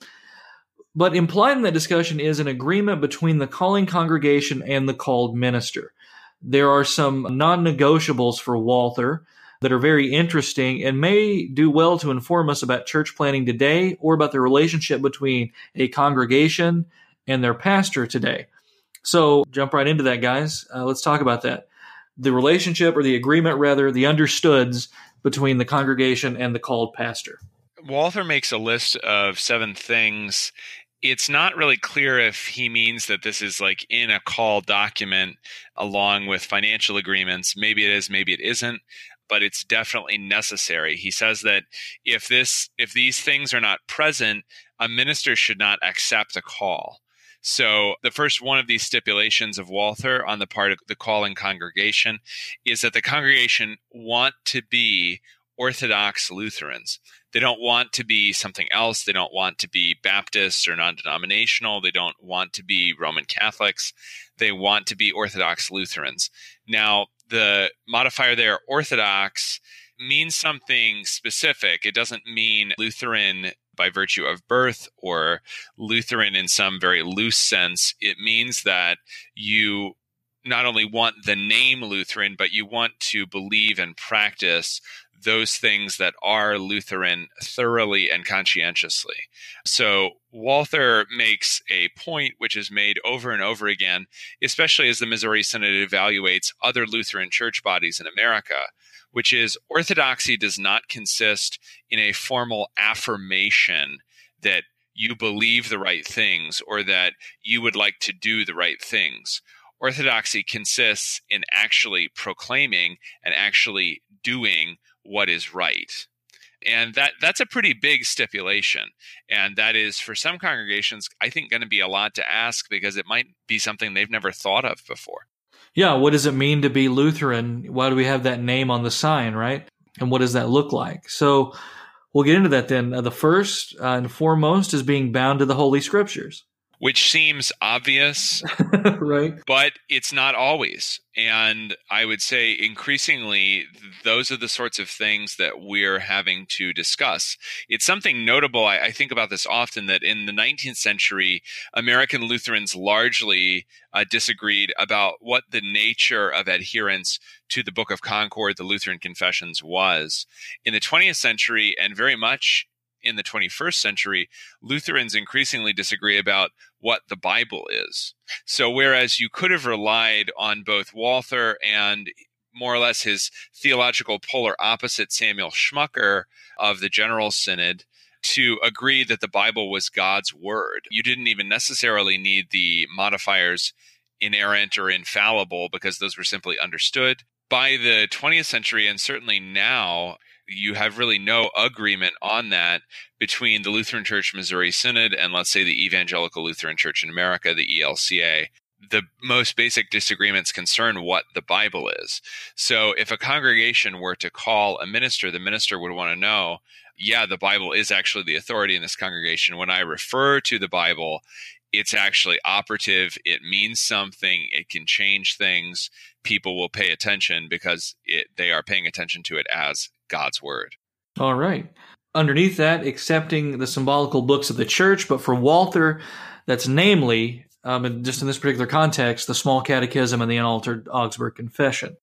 but implied in that discussion is an agreement between the calling congregation and the called minister. There are some non negotiables for Walther that are very interesting and may do well to inform us about church planting today or about the relationship between a congregation and their pastor today. So jump right into that, guys. Uh, let's talk about that. The relationship or the agreement, rather, the understoods between the congregation and the called pastor. Walther makes a list of seven things. It's not really clear if he means that this is like in a call document along with financial agreements. Maybe it is, maybe it isn't but it's definitely necessary. He says that if this if these things are not present, a minister should not accept a call. So, the first one of these stipulations of Walther on the part of the calling congregation is that the congregation want to be Orthodox Lutherans. They don't want to be something else. They don't want to be Baptists or non denominational. They don't want to be Roman Catholics. They want to be Orthodox Lutherans. Now, the modifier there, Orthodox, means something specific. It doesn't mean Lutheran by virtue of birth or Lutheran in some very loose sense, it means that you not only want the name Lutheran, but you want to believe and practice those things that are Lutheran thoroughly and conscientiously. So Walther makes a point which is made over and over again, especially as the Missouri Synod evaluates other Lutheran church bodies in America, which is orthodoxy does not consist in a formal affirmation that you believe the right things or that you would like to do the right things. Orthodoxy consists in actually proclaiming and actually doing what is right. And that that's a pretty big stipulation. And that is for some congregations, I think going to be a lot to ask because it might be something they've never thought of before yeah, what does it mean to be Lutheran? Why do we have that name on the sign, right? And what does that look like? So we'll get into that then. Uh, the first uh, and foremost is being bound to the Holy Scriptures which seems obvious, right? But it's not always. And I would say increasingly, those are the sorts of things that we're having to discuss. It's something notable. I, I think about this often that in the 19th century, American Lutherans largely uh, disagreed about what the nature of adherence to the Book of Concord, the Lutheran Confessions, was. In the 20th century, and very much in the 21st century, Lutherans increasingly disagree about what the Bible is. So, whereas you could have relied on both Walther and more or less his theological polar opposite, Samuel Schmucker of the General Synod, to agree that the Bible was God's word. You didn't even necessarily need the modifiers inerrant or infallible because those were simply understood. By the 20th century, and certainly now, you have really no agreement on that between the Lutheran Church Missouri Synod and, let's say, the Evangelical Lutheran Church in America, the ELCA. The most basic disagreements concern what the Bible is. So, if a congregation were to call a minister, the minister would want to know yeah, the Bible is actually the authority in this congregation. When I refer to the Bible, it's actually operative. It means something. It can change things. People will pay attention because it, they are paying attention to it as God's word. All right. Underneath that, accepting the symbolical books of the church, but for Walther, that's namely, um, just in this particular context, the Small Catechism and the Unaltered Augsburg Confession.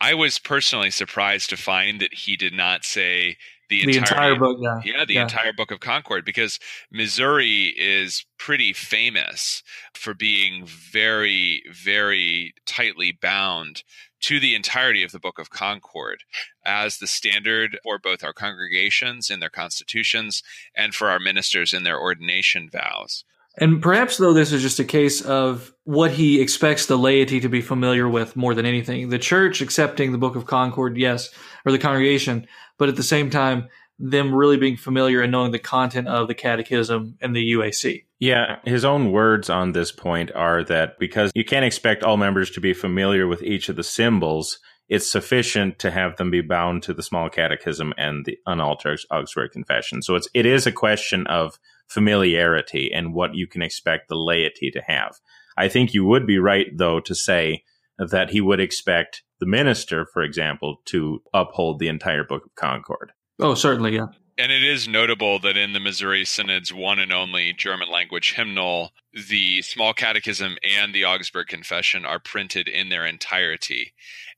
I was personally surprised to find that he did not say the, the entire book. Yeah, yeah the yeah. entire book of Concord, because Missouri is pretty famous for being very, very tightly bound to the entirety of the Book of Concord as the standard for both our congregations in their constitutions and for our ministers in their ordination vows. And perhaps, though, this is just a case of what he expects the laity to be familiar with more than anything. The church accepting the Book of Concord, yes, or the congregation, but at the same time, them really being familiar and knowing the content of the catechism and the UAC. Yeah, his own words on this point are that because you can't expect all members to be familiar with each of the symbols, it's sufficient to have them be bound to the small catechism and the unaltered Augsburg confession. So it's it is a question of familiarity and what you can expect the laity to have. I think you would be right though to say that he would expect the minister, for example, to uphold the entire Book of Concord. Oh, certainly, yeah. And it is notable that in the Missouri Synod's one and only German language hymnal, the Small Catechism and the Augsburg Confession are printed in their entirety.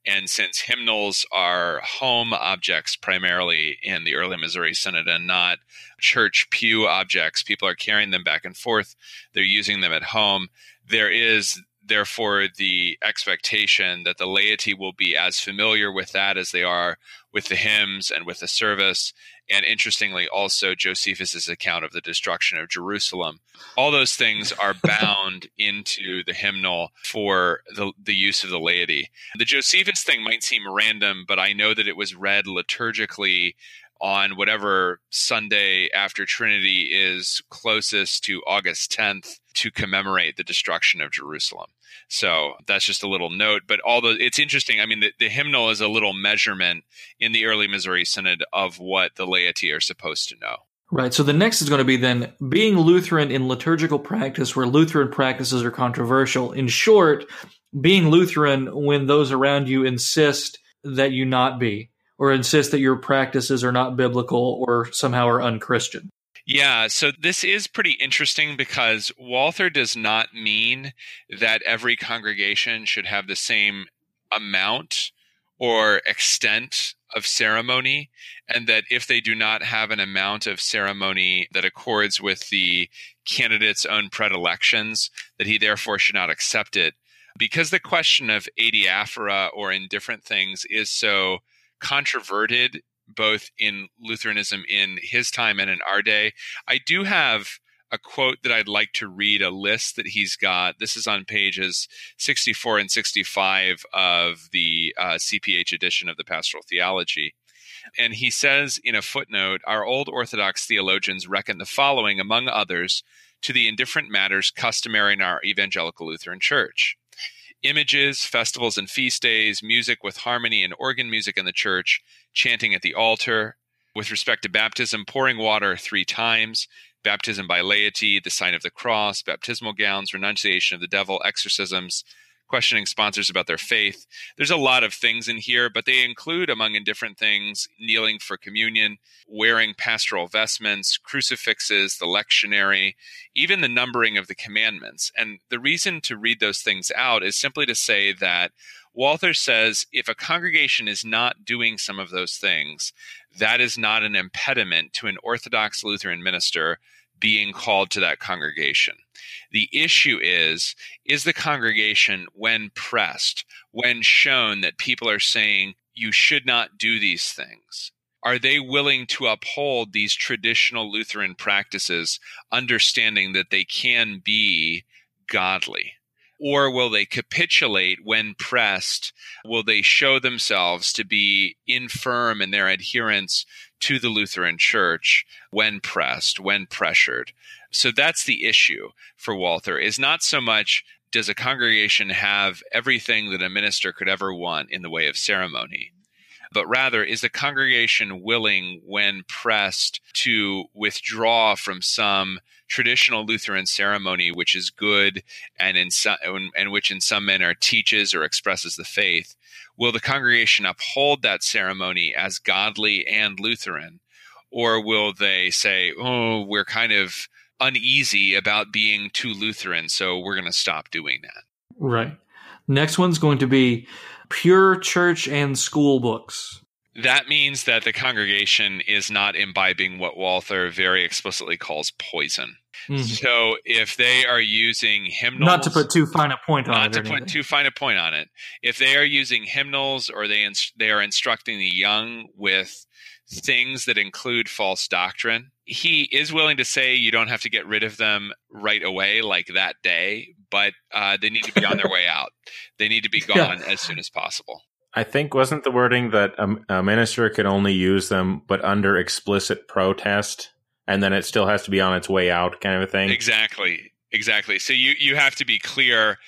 And since hymnals are home objects primarily in the early Missouri Synod and not church pew objects, people are carrying them back and forth, they're using them at home. There is therefore the expectation that the laity will be as familiar with that as they are with the hymns and with the service and interestingly also josephus's account of the destruction of jerusalem. All those things are bound into the hymnal for the, the use of the laity. The josephus thing might seem random but i know that it was read liturgically on whatever Sunday after Trinity is closest to August 10th to commemorate the destruction of Jerusalem. So that's just a little note. But all the it's interesting. I mean, the, the hymnal is a little measurement in the early Missouri Synod of what the laity are supposed to know. Right. So the next is going to be then being Lutheran in liturgical practice where Lutheran practices are controversial. In short, being Lutheran when those around you insist that you not be or insist that your practices are not biblical or somehow are unchristian. Yeah, so this is pretty interesting because Walther does not mean that every congregation should have the same amount or extent of ceremony, and that if they do not have an amount of ceremony that accords with the candidate's own predilections, that he therefore should not accept it. Because the question of adiaphora or indifferent things is so controverted both in Lutheranism in his time and in our day. I do have a quote that I'd like to read, a list that he's got. This is on pages 64 and 65 of the uh, CPH edition of the Pastoral Theology. And he says in a footnote Our old Orthodox theologians reckon the following, among others, to the indifferent matters customary in our evangelical Lutheran Church images, festivals and feast days, music with harmony and organ music in the church, chanting at the altar. With respect to baptism, pouring water three times, baptism by laity, the sign of the cross, baptismal gowns, renunciation of the devil, exorcisms, questioning sponsors about their faith. There's a lot of things in here, but they include, among indifferent things, kneeling for communion, wearing pastoral vestments, crucifixes, the lectionary, even the numbering of the commandments. And the reason to read those things out is simply to say that Walther says if a congregation is not doing some of those things, that is not an impediment to an Orthodox Lutheran minister being called to that congregation. The issue is is the congregation, when pressed, when shown that people are saying you should not do these things, are they willing to uphold these traditional Lutheran practices, understanding that they can be godly? Or will they capitulate when pressed? Will they show themselves to be infirm in their adherence to the Lutheran Church when pressed, when pressured. So that's the issue for Walther is not so much does a congregation have everything that a minister could ever want in the way of ceremony, but rather is the congregation willing, when pressed, to withdraw from some traditional Lutheran ceremony, which is good and in some, and which in some manner teaches or expresses the faith, will the congregation uphold that ceremony as godly and Lutheran? Or will they say, oh, we're kind of uneasy about being too Lutheran, so we're going to stop doing that? Right. Next one's going to be pure church and school books. that means that the congregation is not imbibing what Walther very explicitly calls poison. Mm-hmm. So if they are using hymnals, not to put too fine a point on not it, not to put too fine a point on it, if they are using hymnals or they ins- they are instructing the young with things that include false doctrine, he is willing to say you don't have to get rid of them right away, like that day, but uh, they need to be on their way out. They need to be gone yeah. as soon as possible. I think wasn't the wording that a, a, minister could only use them, but under explicit protest, and then it still has to be on its way out, kind of a thing. Exactly, exactly. So you you have to be clear.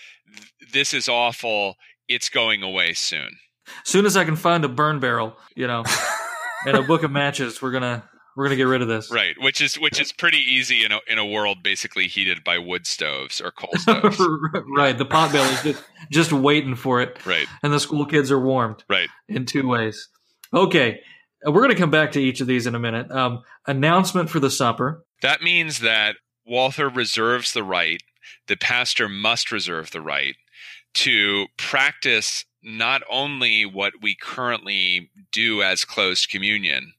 This is awful. It's going away soon. Soon as I can find a burn barrel, you know, and a book of matches, we're gonna we're gonna get rid of this. Right, which is which is pretty easy in a in a world basically heated by wood stoves or coal stoves. right, the pot just, just waiting for it. Right, and the school kids are warmed. Right, in two ways. Okay, uh, we're gonna come back to each of these in a minute. Um, announcement for the supper. That means that Walther reserves the right. The pastor must reserve the right to practice not only what we currently do as closed communion,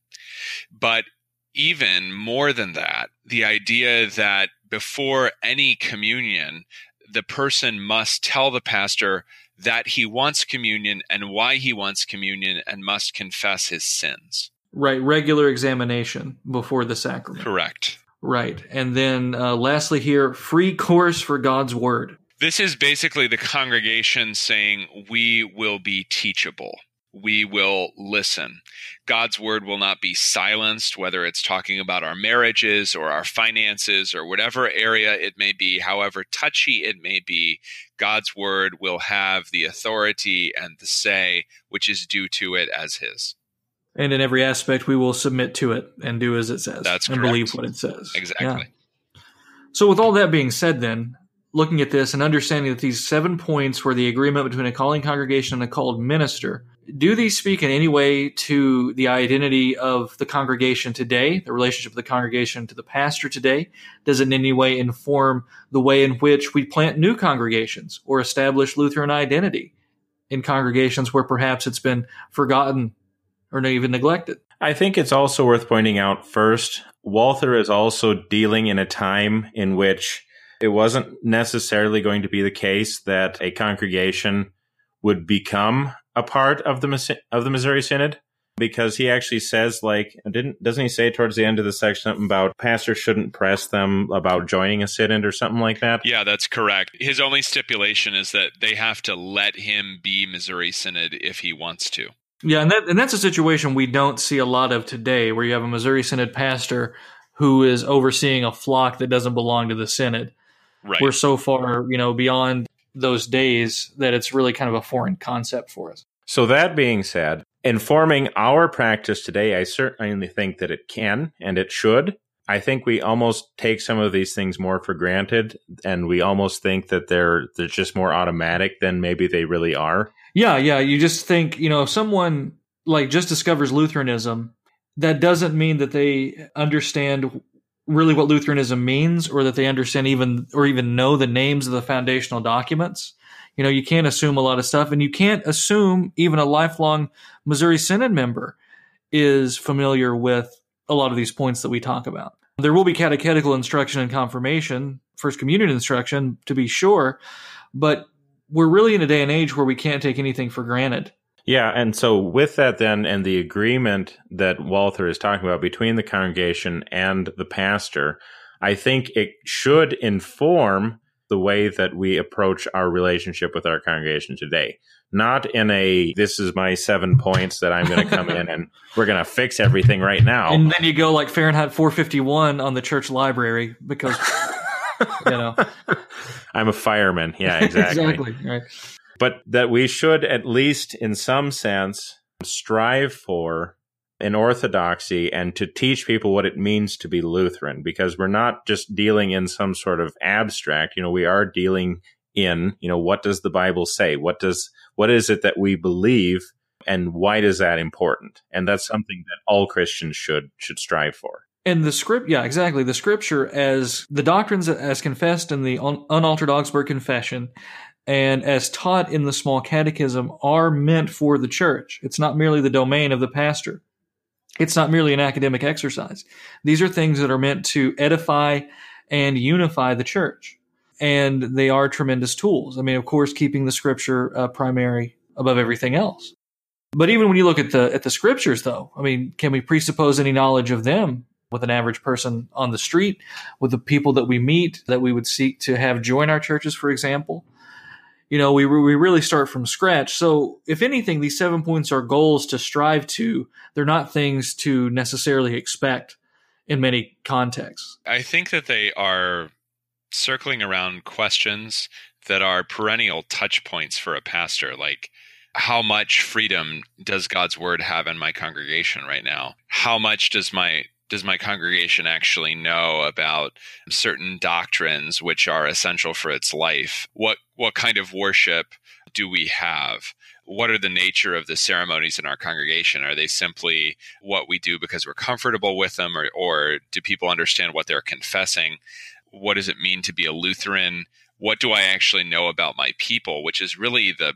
but even more than that, the idea that before any communion, the person must tell the pastor that he wants communion and why he wants communion and must confess his sins. Right, regular examination before the sacrament. Correct. Right. And then uh, lastly, here, free course for God's word. This is basically the congregation saying, We will be teachable we will listen. God's word will not be silenced, whether it's talking about our marriages or our finances or whatever area it may be, however touchy it may be. God's word will have the authority and the say which is due to it as His. And in every aspect, we will submit to it and do as it says. That's and correct. believe what it says. Exactly. Yeah. So, with all that being said, then looking at this and understanding that these seven points were the agreement between a calling congregation and a called minister do these speak in any way to the identity of the congregation today, the relationship of the congregation to the pastor today? Does it in any way inform the way in which we plant new congregations or establish Lutheran identity in congregations where perhaps it's been forgotten or even neglected? I think it's also worth pointing out first, Walther is also dealing in a time in which it wasn't necessarily going to be the case that a congregation would become a part of the of the Missouri Synod because he actually says like didn't doesn't he say towards the end of the section something about pastors shouldn't press them about joining a synod or something like that? Yeah that's correct. His only stipulation is that they have to let him be missouri synod if he wants to. Yeah and that and that's a situation we don't see a lot of today where you have a missouri synod pastor who is overseeing a flock that doesn't belong to the synod right we're so far you know beyond those days that it's really kind of a foreign concept for us. So, that being said, informing our practice today, I certainly think that it can and it should. I think we almost take some of these things more for granted and we almost think that they're they're just more automatic than maybe they really are. Yeah, yeah. You just think, you know, if someone like just discovers Lutheranism, that doesn't mean that they understand really what Lutheranism means or that they understand even or even know the names of the foundational documents. You know, you can't assume a lot of stuff and you can't assume even a lifelong Missouri Synod member is familiar with a lot of these points that we talk about. There will be catechetical instruction and confirmation, first communion instruction to be sure, but we're really in a day and age where we can't take anything for granted. Yeah, and so with that, then, and the agreement that Walther is talking about between the congregation and the pastor, I think it should inform the way that we approach our relationship with our congregation today. Not in a, this is my seven points that I'm going to come in and we're going to fix everything right now. And then you go like Fahrenheit 451 on the church library because, you know. I'm a fireman. Yeah, exactly. exactly. Right but that we should, at least in some sense, strive for an orthodoxy and to teach people what it means to be Lutheran because we're not just dealing in some sort of abstract, you know, we are dealing in, you know, what does the Bible say? What does, what is it that we believe and why is that important? And that's something that all Christians should, should strive for. And the script, yeah, exactly. The scripture as the doctrines as confessed in the unaltered Augsburg Confession and as taught in the small catechism are meant for the church. It's not merely the domain of the pastor. It's not merely an academic exercise. These are things that are meant to edify and unify the church. And they are tremendous tools. I mean, of course, keeping the scripture uh, primary above everything else. But even when you look at the at the scriptures, though, I mean, can we presuppose any knowledge of them with an average person on the street, with the people that we meet that we would seek to have join our churches, for example? You know, we we really start from scratch. So, if anything, these seven points are goals to strive to. They're not things to necessarily expect in many contexts. I think that they are circling around questions that are perennial touch points for a pastor, like how much freedom does God's word have in my congregation right now? How much does my does my congregation actually know about certain doctrines which are essential for its life? What what kind of worship do we have? What are the nature of the ceremonies in our congregation? Are they simply what we do because we're comfortable with them, or, or do people understand what they're confessing? What does it mean to be a Lutheran? What do I actually know about my people? Which is really the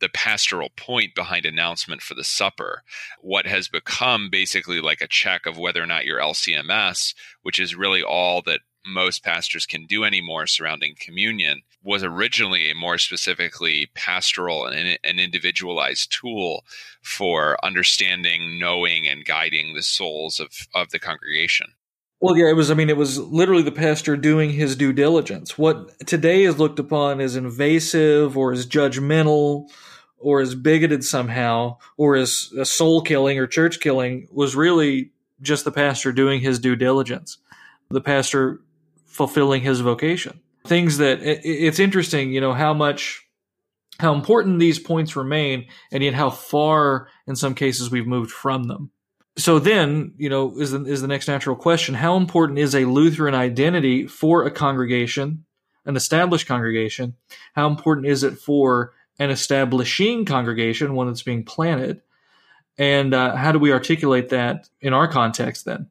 the pastoral point behind announcement for the supper. What has become basically like a check of whether or not you're LCMS, which is really all that most pastors can do anymore surrounding communion, was originally a more specifically pastoral and an individualized tool for understanding, knowing, and guiding the souls of, of the congregation. Well, yeah, it was. I mean, it was literally the pastor doing his due diligence. What today is looked upon as invasive or as judgmental or as bigoted somehow or as a soul killing or church killing was really just the pastor doing his due diligence, the pastor fulfilling his vocation. Things that it's interesting, you know, how much, how important these points remain and yet how far in some cases we've moved from them. So then, you know, is the, is the next natural question, how important is a Lutheran identity for a congregation, an established congregation? How important is it for an establishing congregation, one that's being planted. And uh, how do we articulate that in our context then?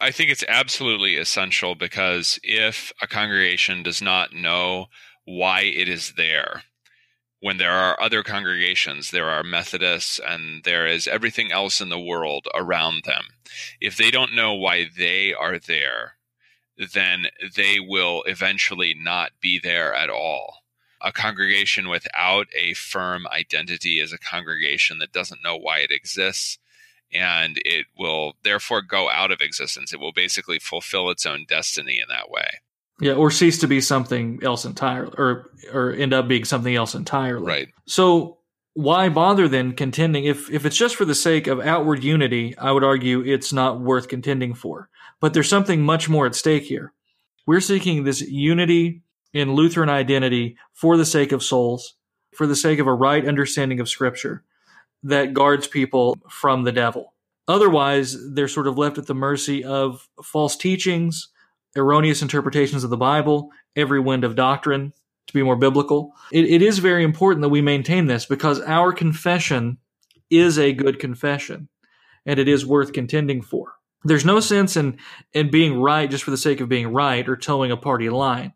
I think it's absolutely essential because if a congregation does not know why it is there, when there are other congregations, there are Methodists and there is everything else in the world around them. If they don't know why they are there, then they will eventually not be there at all a congregation without a firm identity is a congregation that doesn't know why it exists and it will therefore go out of existence. It will basically fulfill its own destiny in that way. Yeah, or cease to be something else entirely, or or end up being something else entirely. Right. So why bother then contending if if it's just for the sake of outward unity? I would argue it's not worth contending for. But there's something much more at stake here. We're seeking this unity in Lutheran identity for the sake of souls, for the sake of a right understanding of Scripture that guards people from the devil. Otherwise, they're sort of left at the mercy of false teachings, erroneous interpretations of the Bible, every wind of doctrine, to be more biblical. It, it is very important that we maintain this because our confession is a good confession and it is worth contending for. There's no sense in, in being right just for the sake of being right or toeing a party line.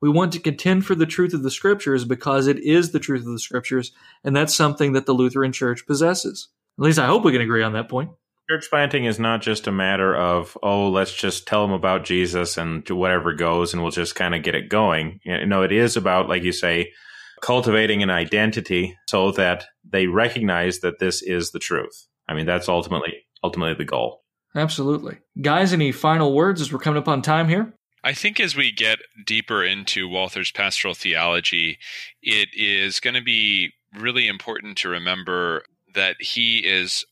We want to contend for the truth of the scriptures because it is the truth of the scriptures, and that's something that the Lutheran Church possesses. At least I hope we can agree on that point. Church planting is not just a matter of, oh, let's just tell them about Jesus and whatever goes and we'll just kind of get it going. You know, it is about, like you say, cultivating an identity so that they recognize that this is the truth. I mean, that's ultimately ultimately the goal. Absolutely. Guys, any final words as we're coming up on time here? I think as we get deeper into Walther's pastoral theology, it is going to be really important to remember that he is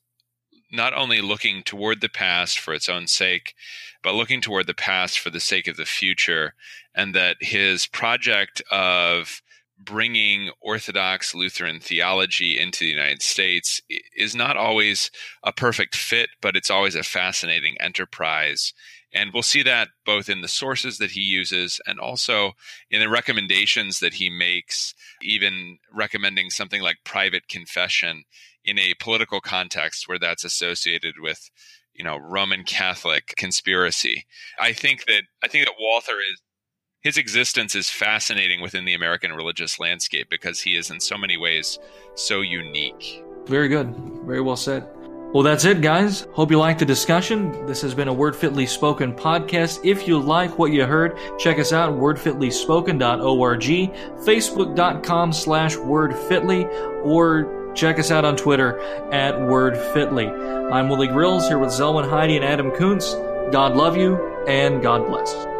not only looking toward the past for its own sake, but looking toward the past for the sake of the future, and that his project of bringing Orthodox Lutheran theology into the United States is not always a perfect fit, but it's always a fascinating enterprise. And we'll see that both in the sources that he uses and also in the recommendations that he makes, even recommending something like private confession in a political context where that's associated with, you know, Roman Catholic conspiracy. I think that I think that Walther is his existence is fascinating within the American religious landscape because he is in so many ways so unique. Very good. Very well said. Well, that's it, guys. Hope you liked the discussion. This has been a Word Fitly Spoken podcast. If you like what you heard, check us out wordfitlyspoken.org, facebook.com slash wordfitly, or check us out on Twitter at wordfitly. I'm Willie Grills here with Zelwyn Heide and Adam Koontz. God love you, and God bless.